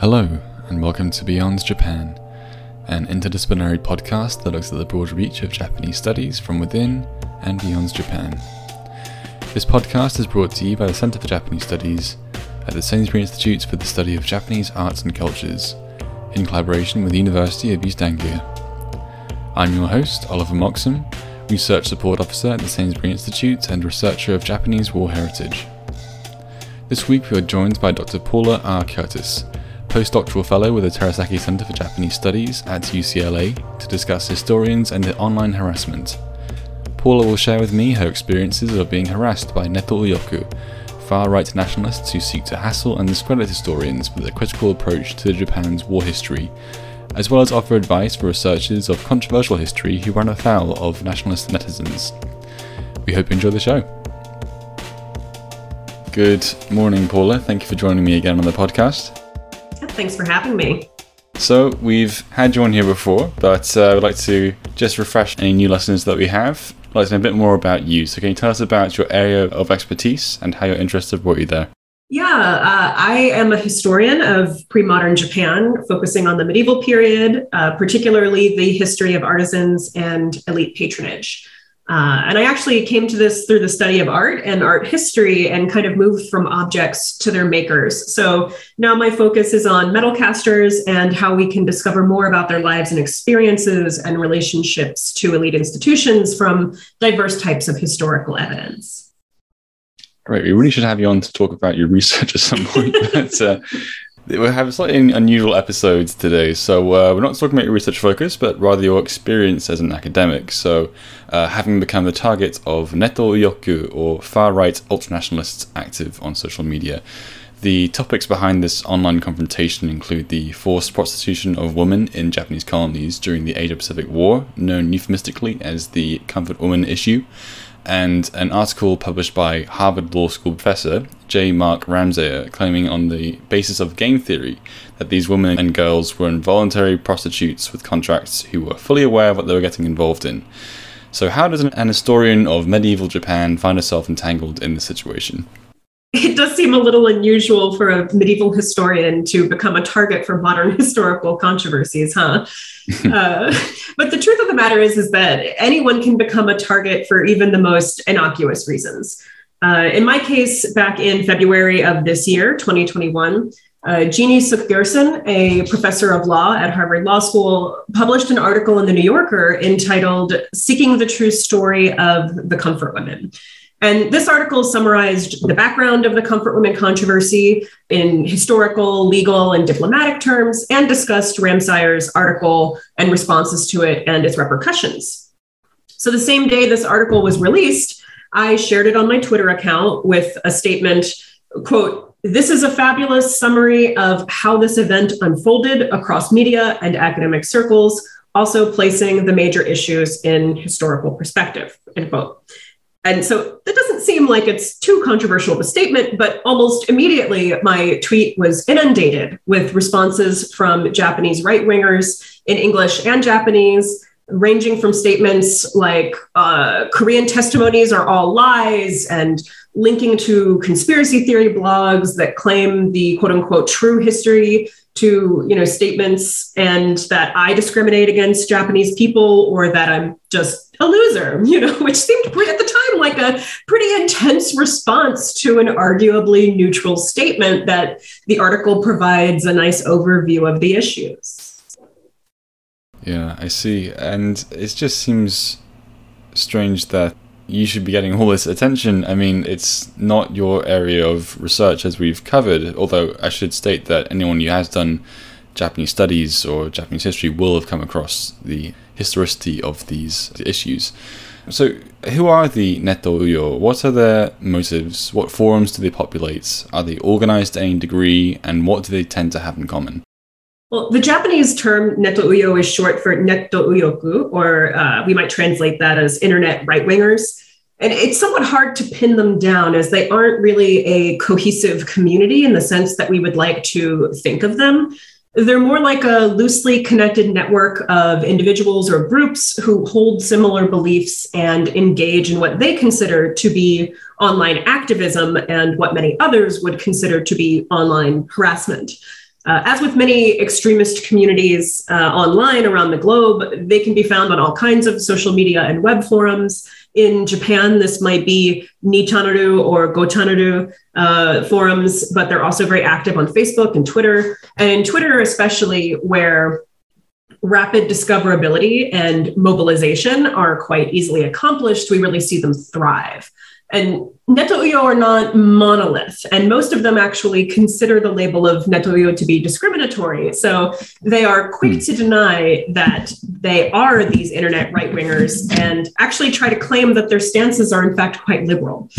Hello, and welcome to Beyond Japan, an interdisciplinary podcast that looks at the broad reach of Japanese studies from within and beyond Japan. This podcast is brought to you by the Center for Japanese Studies at the Sainsbury Institute for the Study of Japanese Arts and Cultures, in collaboration with the University of East Anglia. I'm your host, Oliver Moxham, Research Support Officer at the Sainsbury Institute and researcher of Japanese War Heritage. This week we are joined by Dr. Paula R. Curtis, postdoctoral fellow with the Terasaki Center for Japanese Studies at UCLA, to discuss historians and online harassment. Paula will share with me her experiences of being harassed by Neto Uyoku, far right nationalists who seek to hassle and discredit historians with a critical approach to Japan's war history, as well as offer advice for researchers of controversial history who run afoul of nationalist netizens. We hope you enjoy the show. Good morning, Paula. Thank you for joining me again on the podcast. Thanks for having me. So, we've had you on here before, but uh, I'd like to just refresh any new listeners that we have. I'd like to know a bit more about you. So, can you tell us about your area of expertise and how your interests have brought you there? Yeah, uh, I am a historian of pre modern Japan, focusing on the medieval period, uh, particularly the history of artisans and elite patronage. Uh, and I actually came to this through the study of art and art history and kind of moved from objects to their makers. So now my focus is on metal casters and how we can discover more about their lives and experiences and relationships to elite institutions from diverse types of historical evidence. Great. We really should have you on to talk about your research at some point. but, uh, we have slightly unusual episodes today. So uh, we're not talking about your research focus, but rather your experience as an academic. So uh, having become the target of Neto Uyoku, or far-right ultranationalists active on social media. The topics behind this online confrontation include the forced prostitution of women in Japanese colonies during the Asia Pacific War, known euphemistically as the Comfort Woman issue, and an article published by Harvard Law School professor J. Mark Ramseyer claiming on the basis of game theory that these women and girls were involuntary prostitutes with contracts who were fully aware of what they were getting involved in. So, how does an historian of medieval Japan find herself entangled in this situation? It does seem a little unusual for a medieval historian to become a target for modern historical controversies, huh? uh, but the truth of the matter is, is that anyone can become a target for even the most innocuous reasons. Uh, in my case, back in February of this year, 2021, uh, Jeannie Suk Gersen, a professor of law at Harvard Law School, published an article in the New Yorker entitled Seeking the True Story of the Comfort Women. And this article summarized the background of the Comfort Women controversy in historical, legal, and diplomatic terms, and discussed Ramseyer's article and responses to it and its repercussions. So, the same day this article was released, I shared it on my Twitter account with a statement, quote, this is a fabulous summary of how this event unfolded across media and academic circles, also placing the major issues in historical perspective, end quote. And so that doesn't seem like it's too controversial of a statement, but almost immediately my tweet was inundated with responses from Japanese right wingers in English and Japanese, ranging from statements like uh, Korean testimonies are all lies and linking to conspiracy theory blogs that claim the quote unquote true history to you know statements and that I discriminate against Japanese people or that I'm just a loser, you know, which seemed at the time like a pretty intense response to an arguably neutral statement that the article provides a nice overview of the issues. Yeah, I see. And it just seems strange that you should be getting all this attention. I mean, it's not your area of research as we've covered, although I should state that anyone who has done Japanese studies or Japanese history will have come across the historicity of these issues. So, who are the Neto Uyo? What are their motives? What forums do they populate? Are they organized to any degree? And what do they tend to have in common? Well, the Japanese term neto uyo is short for neto uyoku, or uh, we might translate that as internet right wingers. And it's somewhat hard to pin them down as they aren't really a cohesive community in the sense that we would like to think of them. They're more like a loosely connected network of individuals or groups who hold similar beliefs and engage in what they consider to be online activism and what many others would consider to be online harassment. Uh, as with many extremist communities uh, online around the globe, they can be found on all kinds of social media and web forums. In Japan, this might be Nichanneru or Gochanneru uh, forums, but they're also very active on Facebook and Twitter. And Twitter, especially, where rapid discoverability and mobilization are quite easily accomplished, we really see them thrive. And Neto-Uyo are not monolith, and most of them actually consider the label of Neto-Uyo to be discriminatory. So they are quick hmm. to deny that they are these internet right wingers and actually try to claim that their stances are in fact quite liberal.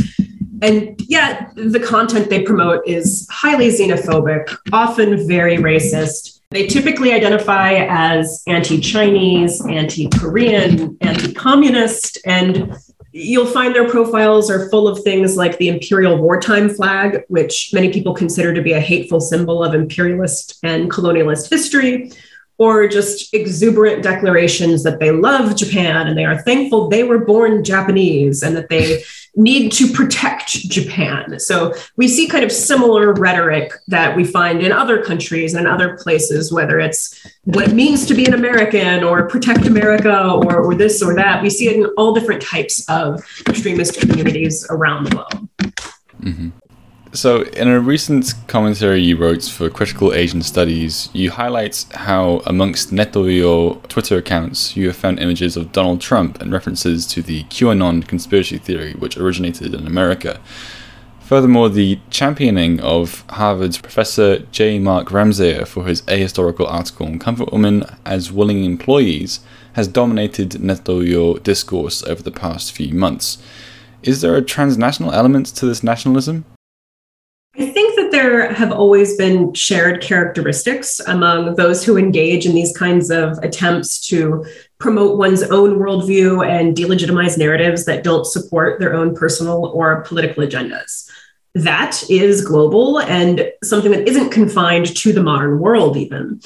And yet, the content they promote is highly xenophobic, often very racist. They typically identify as anti Chinese, anti Korean, anti communist, and You'll find their profiles are full of things like the imperial wartime flag, which many people consider to be a hateful symbol of imperialist and colonialist history, or just exuberant declarations that they love Japan and they are thankful they were born Japanese and that they need to protect Japan. So we see kind of similar rhetoric that we find in other countries and other places, whether it's what it means to be an American or protect America or, or this or that. We see it in all different types of extremist communities around the globe. Mm-hmm. So, in a recent commentary you wrote for Critical Asian Studies, you highlight how amongst Neto-Uyo Twitter accounts you have found images of Donald Trump and references to the QAnon conspiracy theory, which originated in America. Furthermore, the championing of Harvard's Professor J. Mark Ramseyer for his ahistorical article on comfort women as willing employees has dominated Neto-Uyo discourse over the past few months. Is there a transnational element to this nationalism? There have always been shared characteristics among those who engage in these kinds of attempts to promote one's own worldview and delegitimize narratives that don't support their own personal or political agendas. That is global and something that isn't confined to the modern world, even.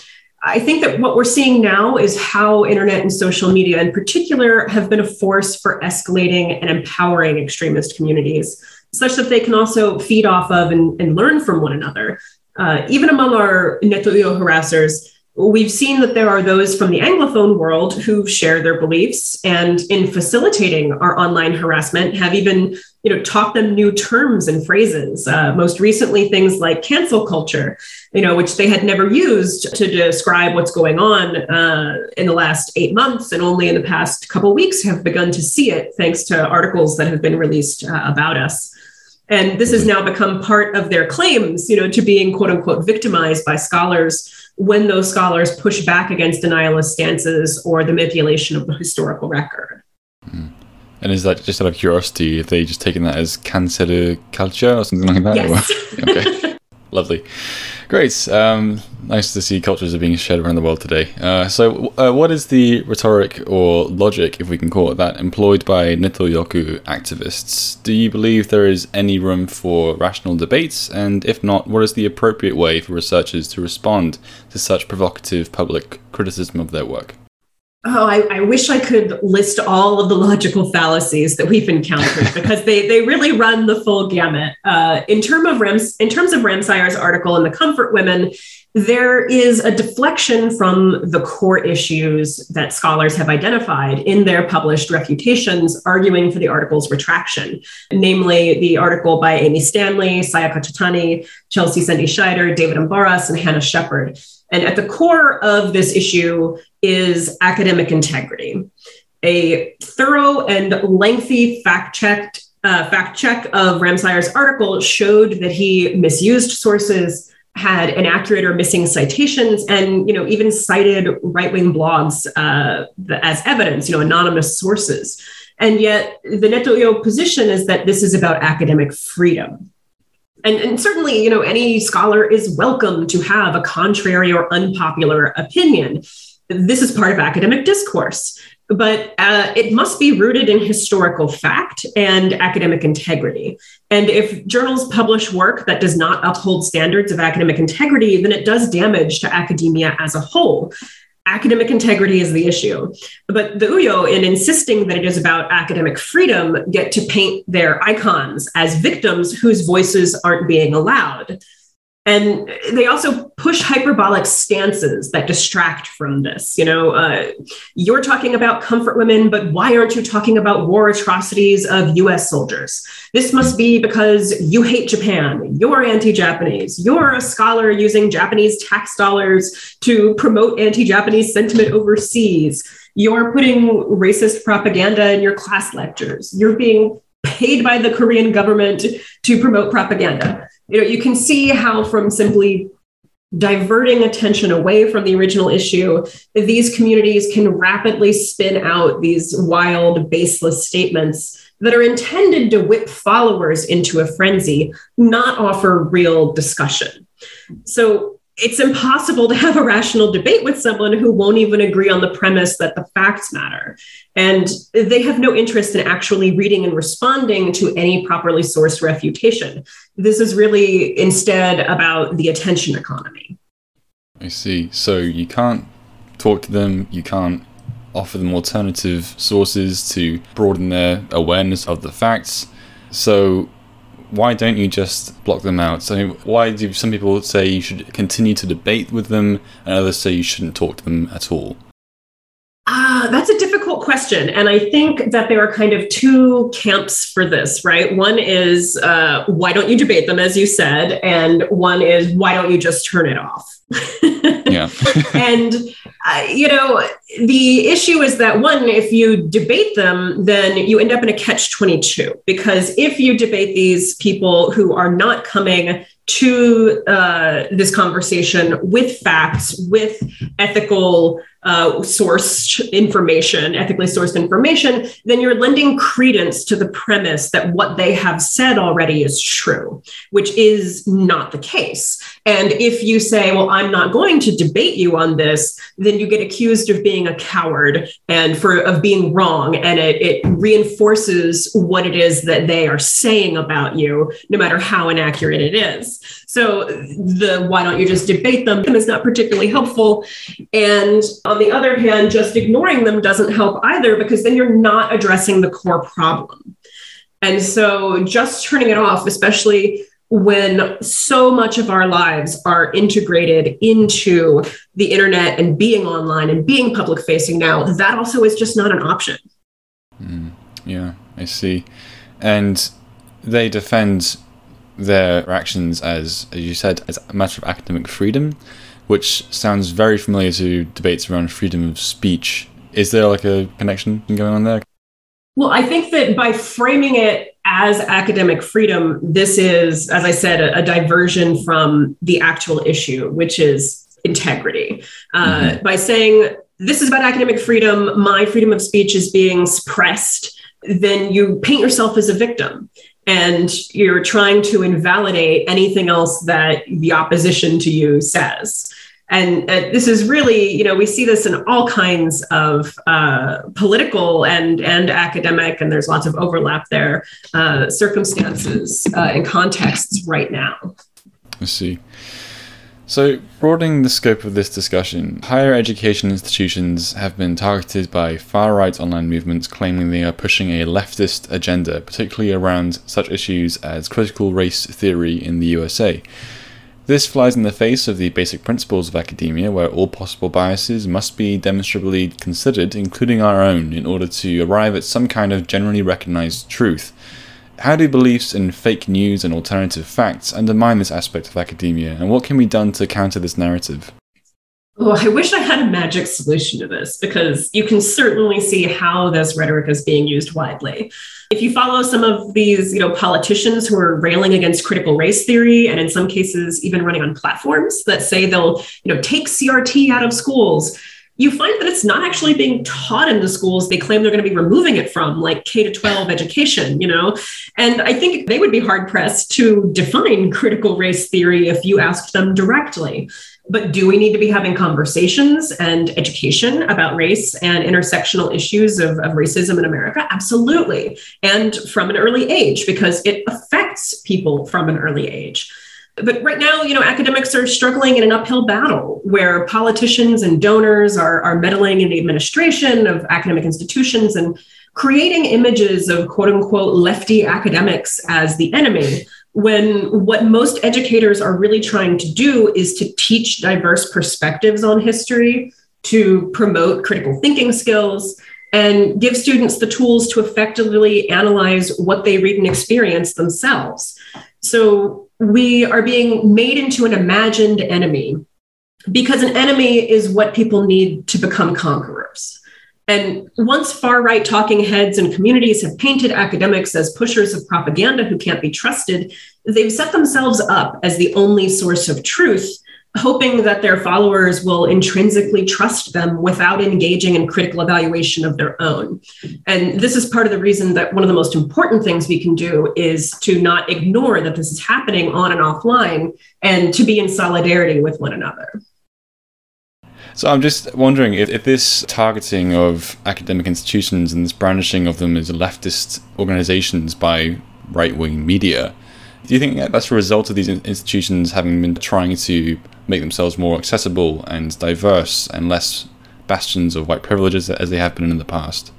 I think that what we're seeing now is how internet and social media, in particular, have been a force for escalating and empowering extremist communities such that they can also feed off of and, and learn from one another. Uh, even among our Neto-Uyo harassers, we've seen that there are those from the Anglophone world who share their beliefs and in facilitating our online harassment have even you know, taught them new terms and phrases. Uh, most recently, things like cancel culture, you know, which they had never used to describe what's going on uh, in the last eight months, and only in the past couple weeks have begun to see it thanks to articles that have been released uh, about us. And this has now become part of their claims, you know, to being quote unquote victimized by scholars when those scholars push back against denialist stances or the manipulation of the historical record. Mm. And is that just out of curiosity? If they just taken that as cancel culture or something like that? Yes. okay. Lovely. Great. Um, nice to see cultures are being shared around the world today. Uh, so, uh, what is the rhetoric or logic, if we can call it that, employed by Neto-Uyoku activists? Do you believe there is any room for rational debates? And if not, what is the appropriate way for researchers to respond to such provocative public criticism of their work? Oh, I, I, wish I could list all of the logical fallacies that we've encountered because they they really run the full gamut. Uh, in term of Rams, in terms of Ramseyer's article in the Comfort Women, there is a deflection from the core issues that scholars have identified in their published refutations, arguing for the article's retraction, namely the article by Amy Stanley, Sayaka Chatani, Chelsea Szendi Schieder, David Ambaras, and Hannah Shepherd. And at the core of this issue is academic integrity. A thorough and lengthy fact checked uh, fact check of Ramseyer's article showed that he misused sources, had inaccurate or missing citations, and you know even cited right wing blogs uh, as evidence, you know anonymous sources. And yet the Neto-Uyo position is that this is about academic freedom. And, and, certainly, you know, any scholar is welcome to have a contrary or unpopular opinion. This is part of academic discourse, but uh, it must be rooted in historical fact and academic integrity. And if journals publish work that does not uphold standards of academic integrity, then it does damage to academia as a whole academic integrity is the issue. But the Uyo, in insisting that it is about academic freedom, get to paint their icons as victims whose voices aren't being allowed. And they also push hyperbolic stances that distract from this you know uh, you're talking about comfort women but why aren't you talking about war atrocities of us soldiers? This must be because you hate japan you're anti-japanese you're a scholar using japanese tax dollars to promote anti-japanese sentiment overseas. You're putting racist propaganda in your class lectures. You're being paid by the korean government to promote propaganda you know you can see how from simply diverting attention away from the original issue these communities can rapidly spin out these wild baseless statements that are intended to whip followers into a frenzy not offer real discussion. So it's impossible to have a rational debate with someone who won't even agree on the premise that the facts matter. And they have no interest in actually reading and responding to any properly sourced refutation. This is really instead about the attention economy. I see. So you can't talk to them, you can't offer them alternative sources to broaden their awareness of the facts. So why don't you just block them out? So why do some people say you should continue to debate with them, and others say you shouldn't talk to them at all? Ah, uh, that's a difficult question. And I think that there are kind of two camps for this, right? One is uh, why don't you debate them, as you said? And one is why don't you just turn it off? yeah. and, uh, you know, the issue is that one, if you debate them, then you end up in a catch 22. Because if you debate these people who are not coming to uh, this conversation with facts, with ethical uh, sourced information, ethically sourced information, then you're lending credence to the premise that what they have said already is true, which is not the case. And if you say, well, I'm not going to debate you on this, then you get accused of being a coward and for of being wrong. And it, it reinforces what it is that they are saying about you, no matter how inaccurate it is. So the why don't you just debate them is not particularly helpful. And on the other hand, just ignoring them doesn't help either because then you're not addressing the core problem. And so just turning it off, especially when so much of our lives are integrated into the internet and being online and being public facing now, that also is just not an option. Mm, yeah, I see. And they defend their actions as, as you said, as a matter of academic freedom, which sounds very familiar to debates around freedom of speech. Is there like a connection going on there? Well, I think that by framing it as academic freedom, this is, as I said, a, a diversion from the actual issue, which is integrity. Uh, mm-hmm. By saying this is about academic freedom, my freedom of speech is being suppressed, then you paint yourself as a victim and you're trying to invalidate anything else that the opposition to you says. And uh, this is really, you know, we see this in all kinds of uh, political and and academic, and there's lots of overlap there, uh, circumstances uh, and contexts right now. I see. So, broadening the scope of this discussion, higher education institutions have been targeted by far right online movements claiming they are pushing a leftist agenda, particularly around such issues as critical race theory in the USA. This flies in the face of the basic principles of academia, where all possible biases must be demonstrably considered, including our own, in order to arrive at some kind of generally recognized truth. How do beliefs in fake news and alternative facts undermine this aspect of academia, and what can be done to counter this narrative? Oh, I wish I had a magic solution to this because you can certainly see how this rhetoric is being used widely. If you follow some of these, you know, politicians who are railing against critical race theory and in some cases even running on platforms that say they'll, you know, take CRT out of schools, you find that it's not actually being taught in the schools they claim they're going to be removing it from like k to 12 education you know? And i think they would be hard pressed to define critical race theory if you asked them directly. But do we need to be having conversations and education about race and intersectional issues of, of racism in america? Absolutely. And from an early age because it affects people from an early age but right now, you know, academics are struggling in an uphill battle where politicians and donors are, are meddling in the administration of academic institutions and creating images of quote unquote lefty academics as the enemy when what most educators are really trying to do is to teach diverse perspectives on history, to promote critical thinking skills, and give students the tools to effectively analyze what they read and experience themselves. So we are being made into an imagined enemy because an enemy is what people need to become conquerors. And once far right talking heads and communities have painted academics as pushers of propaganda who can't be trusted, they've set themselves up as the only source of truth, hoping that their followers will intrinsically trust them without engaging in critical evaluation of their own. And this is part of the reason that one of the most important things we can do is to not ignore that this is happening on and offline and to be in solidarity with one another. So I'm just wondering if, if this targeting of academic institutions and this brandishing of them as leftist organizations by right wing media, do you think that's a result of these institutions having been trying to make themselves more accessible and diverse and less bastions of white privileges as they have been in the past?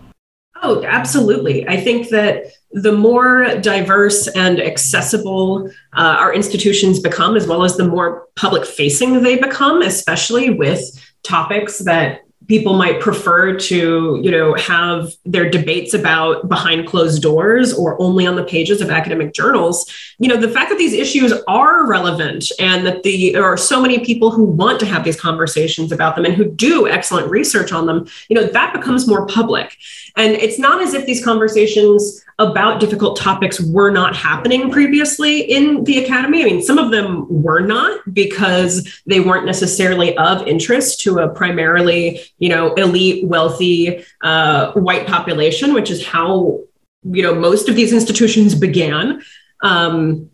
Oh, absolutely. I think that the more diverse and accessible uh, our institutions become, as well as the more public facing they become, especially with topics that people might prefer to you know have their debates about behind closed doors or only on the pages of academic journals. You know the fact that these issues are relevant and that the there are so many people who want to have these conversations about them and who do excellent research on them you know that becomes more public. And it's not as if these conversations about difficult topics were not happening previously in the academy. I mean, some of them were not because they weren't necessarily of interest to a primarily, you know, elite, wealthy, uh, white population, which is how you know most of these institutions began. Um,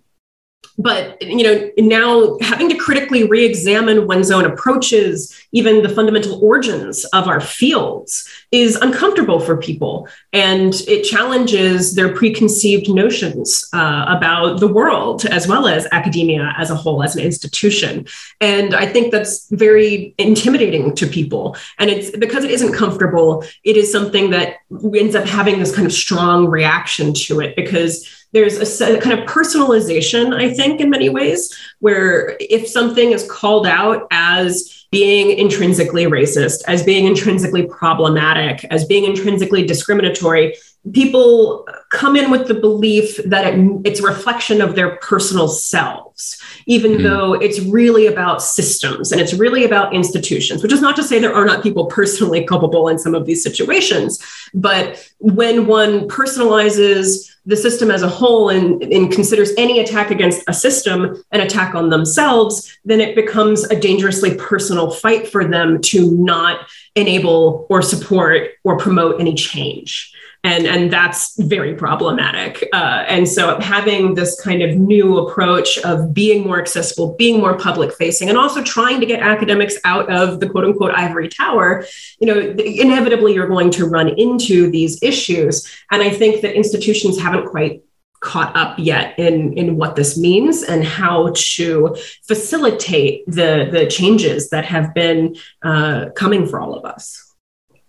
but you know now having to critically re-examine one's own approaches even the fundamental origins of our fields is uncomfortable for people. And it challenges their preconceived notions uh, about the world as well as academia as a whole as an institution. And i think that's very intimidating to people. And it's because it isn't comfortable it is something that ends up having this kind of strong reaction to it because there's a, kind of personalization, I think, in many ways, where if something is called out as being intrinsically racist, as being intrinsically problematic, as being intrinsically discriminatory, people come in with the belief that it, it's a reflection of their personal selves, even mm. though it's really about systems and it's really about institutions, which is not to say there are not people personally culpable in some of these situations. But when one personalizes the system as a whole and, and considers any attack against a system an attack on themselves, then it becomes a dangerously personal fight for them to not enable or support or promote any change and and that's very problematic. Uh, and so having this kind of new approach of being more accessible, being more public facing, and also trying to get academics out of the quote unquote ivory tower, you know, inevitably you're going to run into these issues. And I think that institutions haven't quite caught up yet in in what this means and how to facilitate the the changes that have been uh, coming for all of us.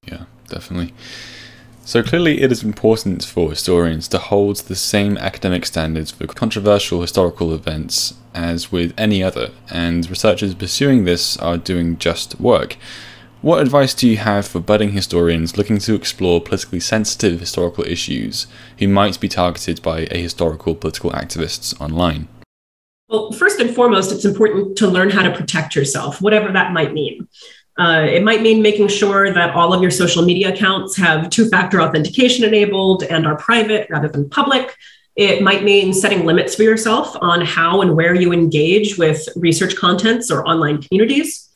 Yeah, definitely. So clearly, it is important for historians to hold the same academic standards for controversial historical events as with any other, and researchers pursuing this are doing just work. What advice do you have for budding historians looking to explore politically sensitive historical issues who might be targeted by ahistorical political activists online? Well, first and foremost, it's important to learn how to protect yourself, whatever that might mean. Uh, it might mean making sure that all of your social media accounts have two factor authentication enabled and are private rather than public. It might mean setting limits for yourself on how and where you engage with research contents or online communities.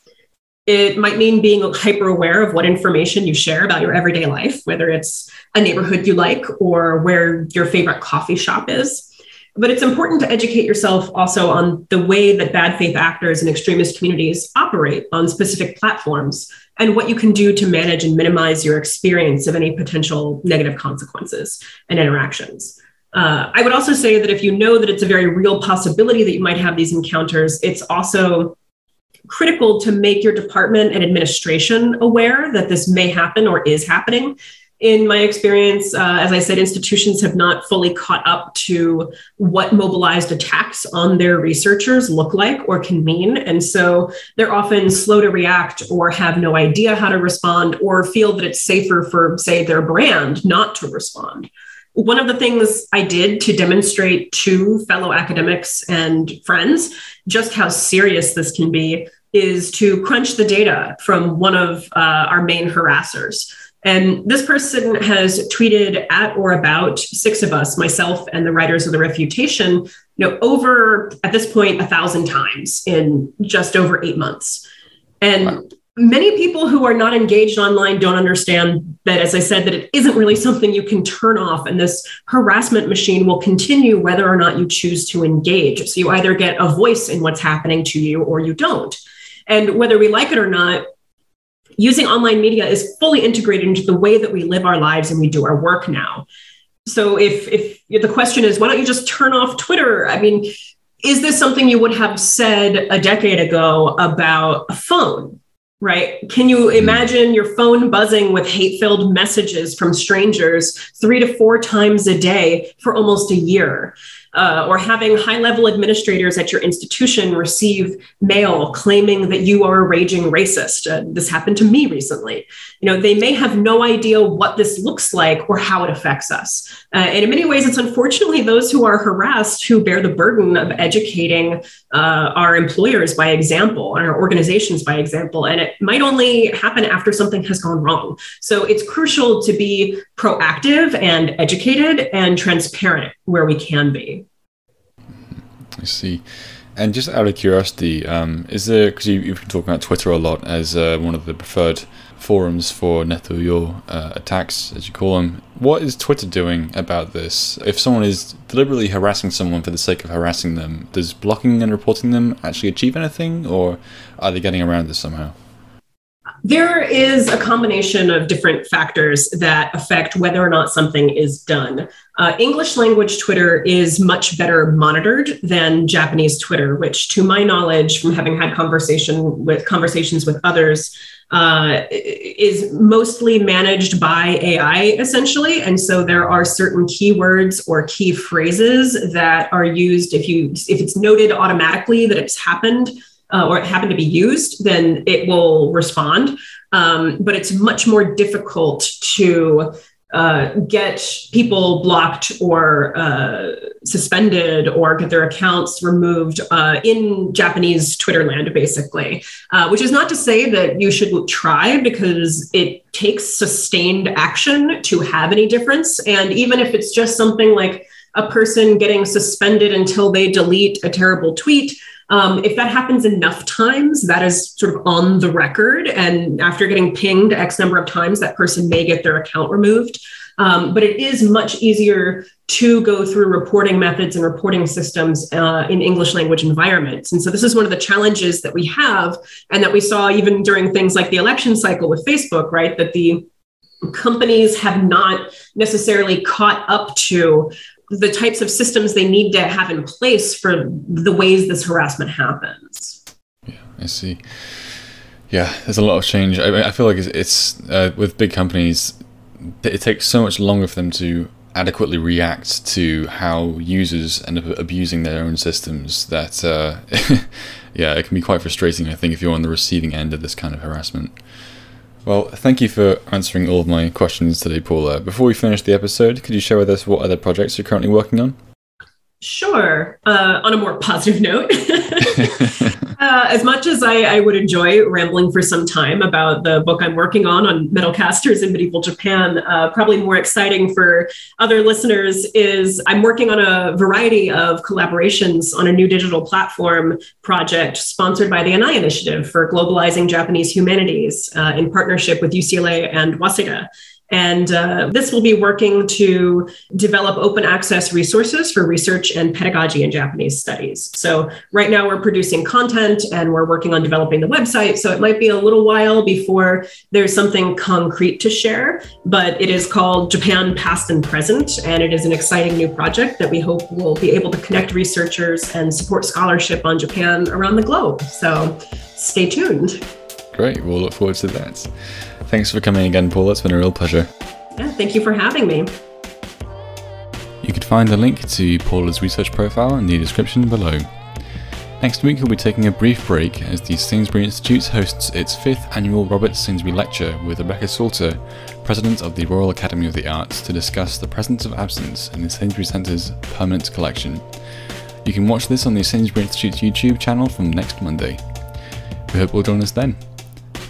It might mean being hyper aware of what information you share about your everyday life, whether it's a neighborhood you like or where your favorite coffee shop is. But it's important to educate yourself also on the way that bad faith actors and extremist communities operate on specific platforms and what you can do to manage and minimize your experience of any potential negative consequences and interactions. Uh, I would also say that if you know that it's a very real possibility that you might have these encounters, it's also critical to make your department and administration aware that this may happen or is happening in my experience, uh, as I said, institutions have not fully caught up to what mobilized attacks on their researchers look like or can mean. And so they're often slow to react or have no idea how to respond or feel that it's safer for, say, their brand not to respond. One of the things I did to demonstrate to fellow academics and friends just how serious this can be is to crunch the data from one of uh, our main harassers. And this person has tweeted at or about six of us, myself and the writers of the refutation, you know, over at this point a thousand times in just over eight months. And wow. many people who are not engaged online don't understand that, as I said, that it isn't really something you can turn off, and this harassment machine will continue whether or not you choose to engage. So you either get a voice in what's happening to you or you don't. And whether we like it or not, using online media is fully integrated into the way that we live our lives and we do our work now. So if if the question is why don't you just turn off Twitter? I mean, is this something you would have said a decade ago about a phone? Right? Can you mm-hmm. imagine your phone buzzing with hate filled messages from strangers three to four times a day for almost a year? Uh, or having high level administrators at your institution receive mail claiming that you are a raging racist. Uh, this happened to me recently. You know, they may have no idea what this looks like or how it affects us. Uh, and in many ways, it's unfortunately those who are harassed who bear the burden of educating uh, our employers by example and our organizations by example. And it might only happen after something has gone wrong. So it's crucial to be proactive and educated and transparent where we can be. I see. And just out of curiosity, um, is there because you, have been talking about Twitter a lot as uh, one of the preferred forums for NettoYo uh, attacks, as you call them. What is Twitter doing about this? If someone is deliberately harassing someone for the sake of harassing them, does blocking and reporting them actually achieve anything, or are they getting around this somehow? There is a combination of different factors that affect whether or not something is done. Uh, English language Twitter is much better monitored than Japanese Twitter, which, to my knowledge, from having had conversation with conversations with others, uh, is mostly managed by AI essentially. And so there are certain keywords or key phrases that are used if you if it's noted automatically that it's happened uh, or it happened to be used, then it will respond. Um, but it's much more difficult to uh, get people blocked or uh, suspended or get their accounts removed uh, in Japanese Twitter land, basically. Uh, which is not to say that you should try because it takes sustained action to have any difference. And even if it's just something like a person getting suspended until they delete a terrible tweet, um, if that happens enough times, that is sort of on the record. And after getting pinged X number of times, that person may get their account removed. Um, but it is much easier to go through reporting methods and reporting systems uh, in English language environments. And so this is one of the challenges that we have, and that we saw even during things like the election cycle with Facebook, right? That the companies have not necessarily caught up to the types of systems they need to have in place for the ways this harassment happens. Yeah, I see. Yeah, there's a lot of change. I, I feel like it's, it's uh, with big companies, it takes so much longer for them to adequately react to how users end up abusing their own systems that uh, yeah it can be quite frustrating i think if you're on the receiving end of this kind of harassment well, thank you for answering all of my questions today, Paula. Before we finish the episode, could you share with us what other projects you're currently working on? Sure. Uh, on a more positive note, uh, as much as I, I, would enjoy rambling for some time about the book I'm working on on metal casters in medieval Japan, uh, probably more exciting for other listeners is I'm working on a variety of collaborations on a new digital platform project sponsored by the Yanai Initiative for Globalizing Japanese Humanities uh, in partnership with UCLA and Waseda. And uh, this will be working to develop open access resources for research and pedagogy in Japanese studies. So, right now we're producing content and we're working on developing the website. So, it might be a little while before there's something concrete to share, but it is called Japan Past and Present. And it is an exciting new project that we hope will be able to connect researchers and support scholarship on Japan around the globe. So, stay tuned. Great. We'll look forward to that. Thanks for coming again, Paul. It's been a real pleasure. Yeah, thank you for having me. You can find a link to Paula's research profile in the description below. Next week, we'll be taking a brief break as the Sainsbury Institute hosts its fifth annual Robert Sainsbury Lecture with Rebecca Salter, President of the Royal Academy of the Arts, to discuss the presence of absence in the Sainsbury Centre's permanent collection. You can watch this on the Sainsbury Institute's YouTube channel from next Monday. We hope you'll join us then.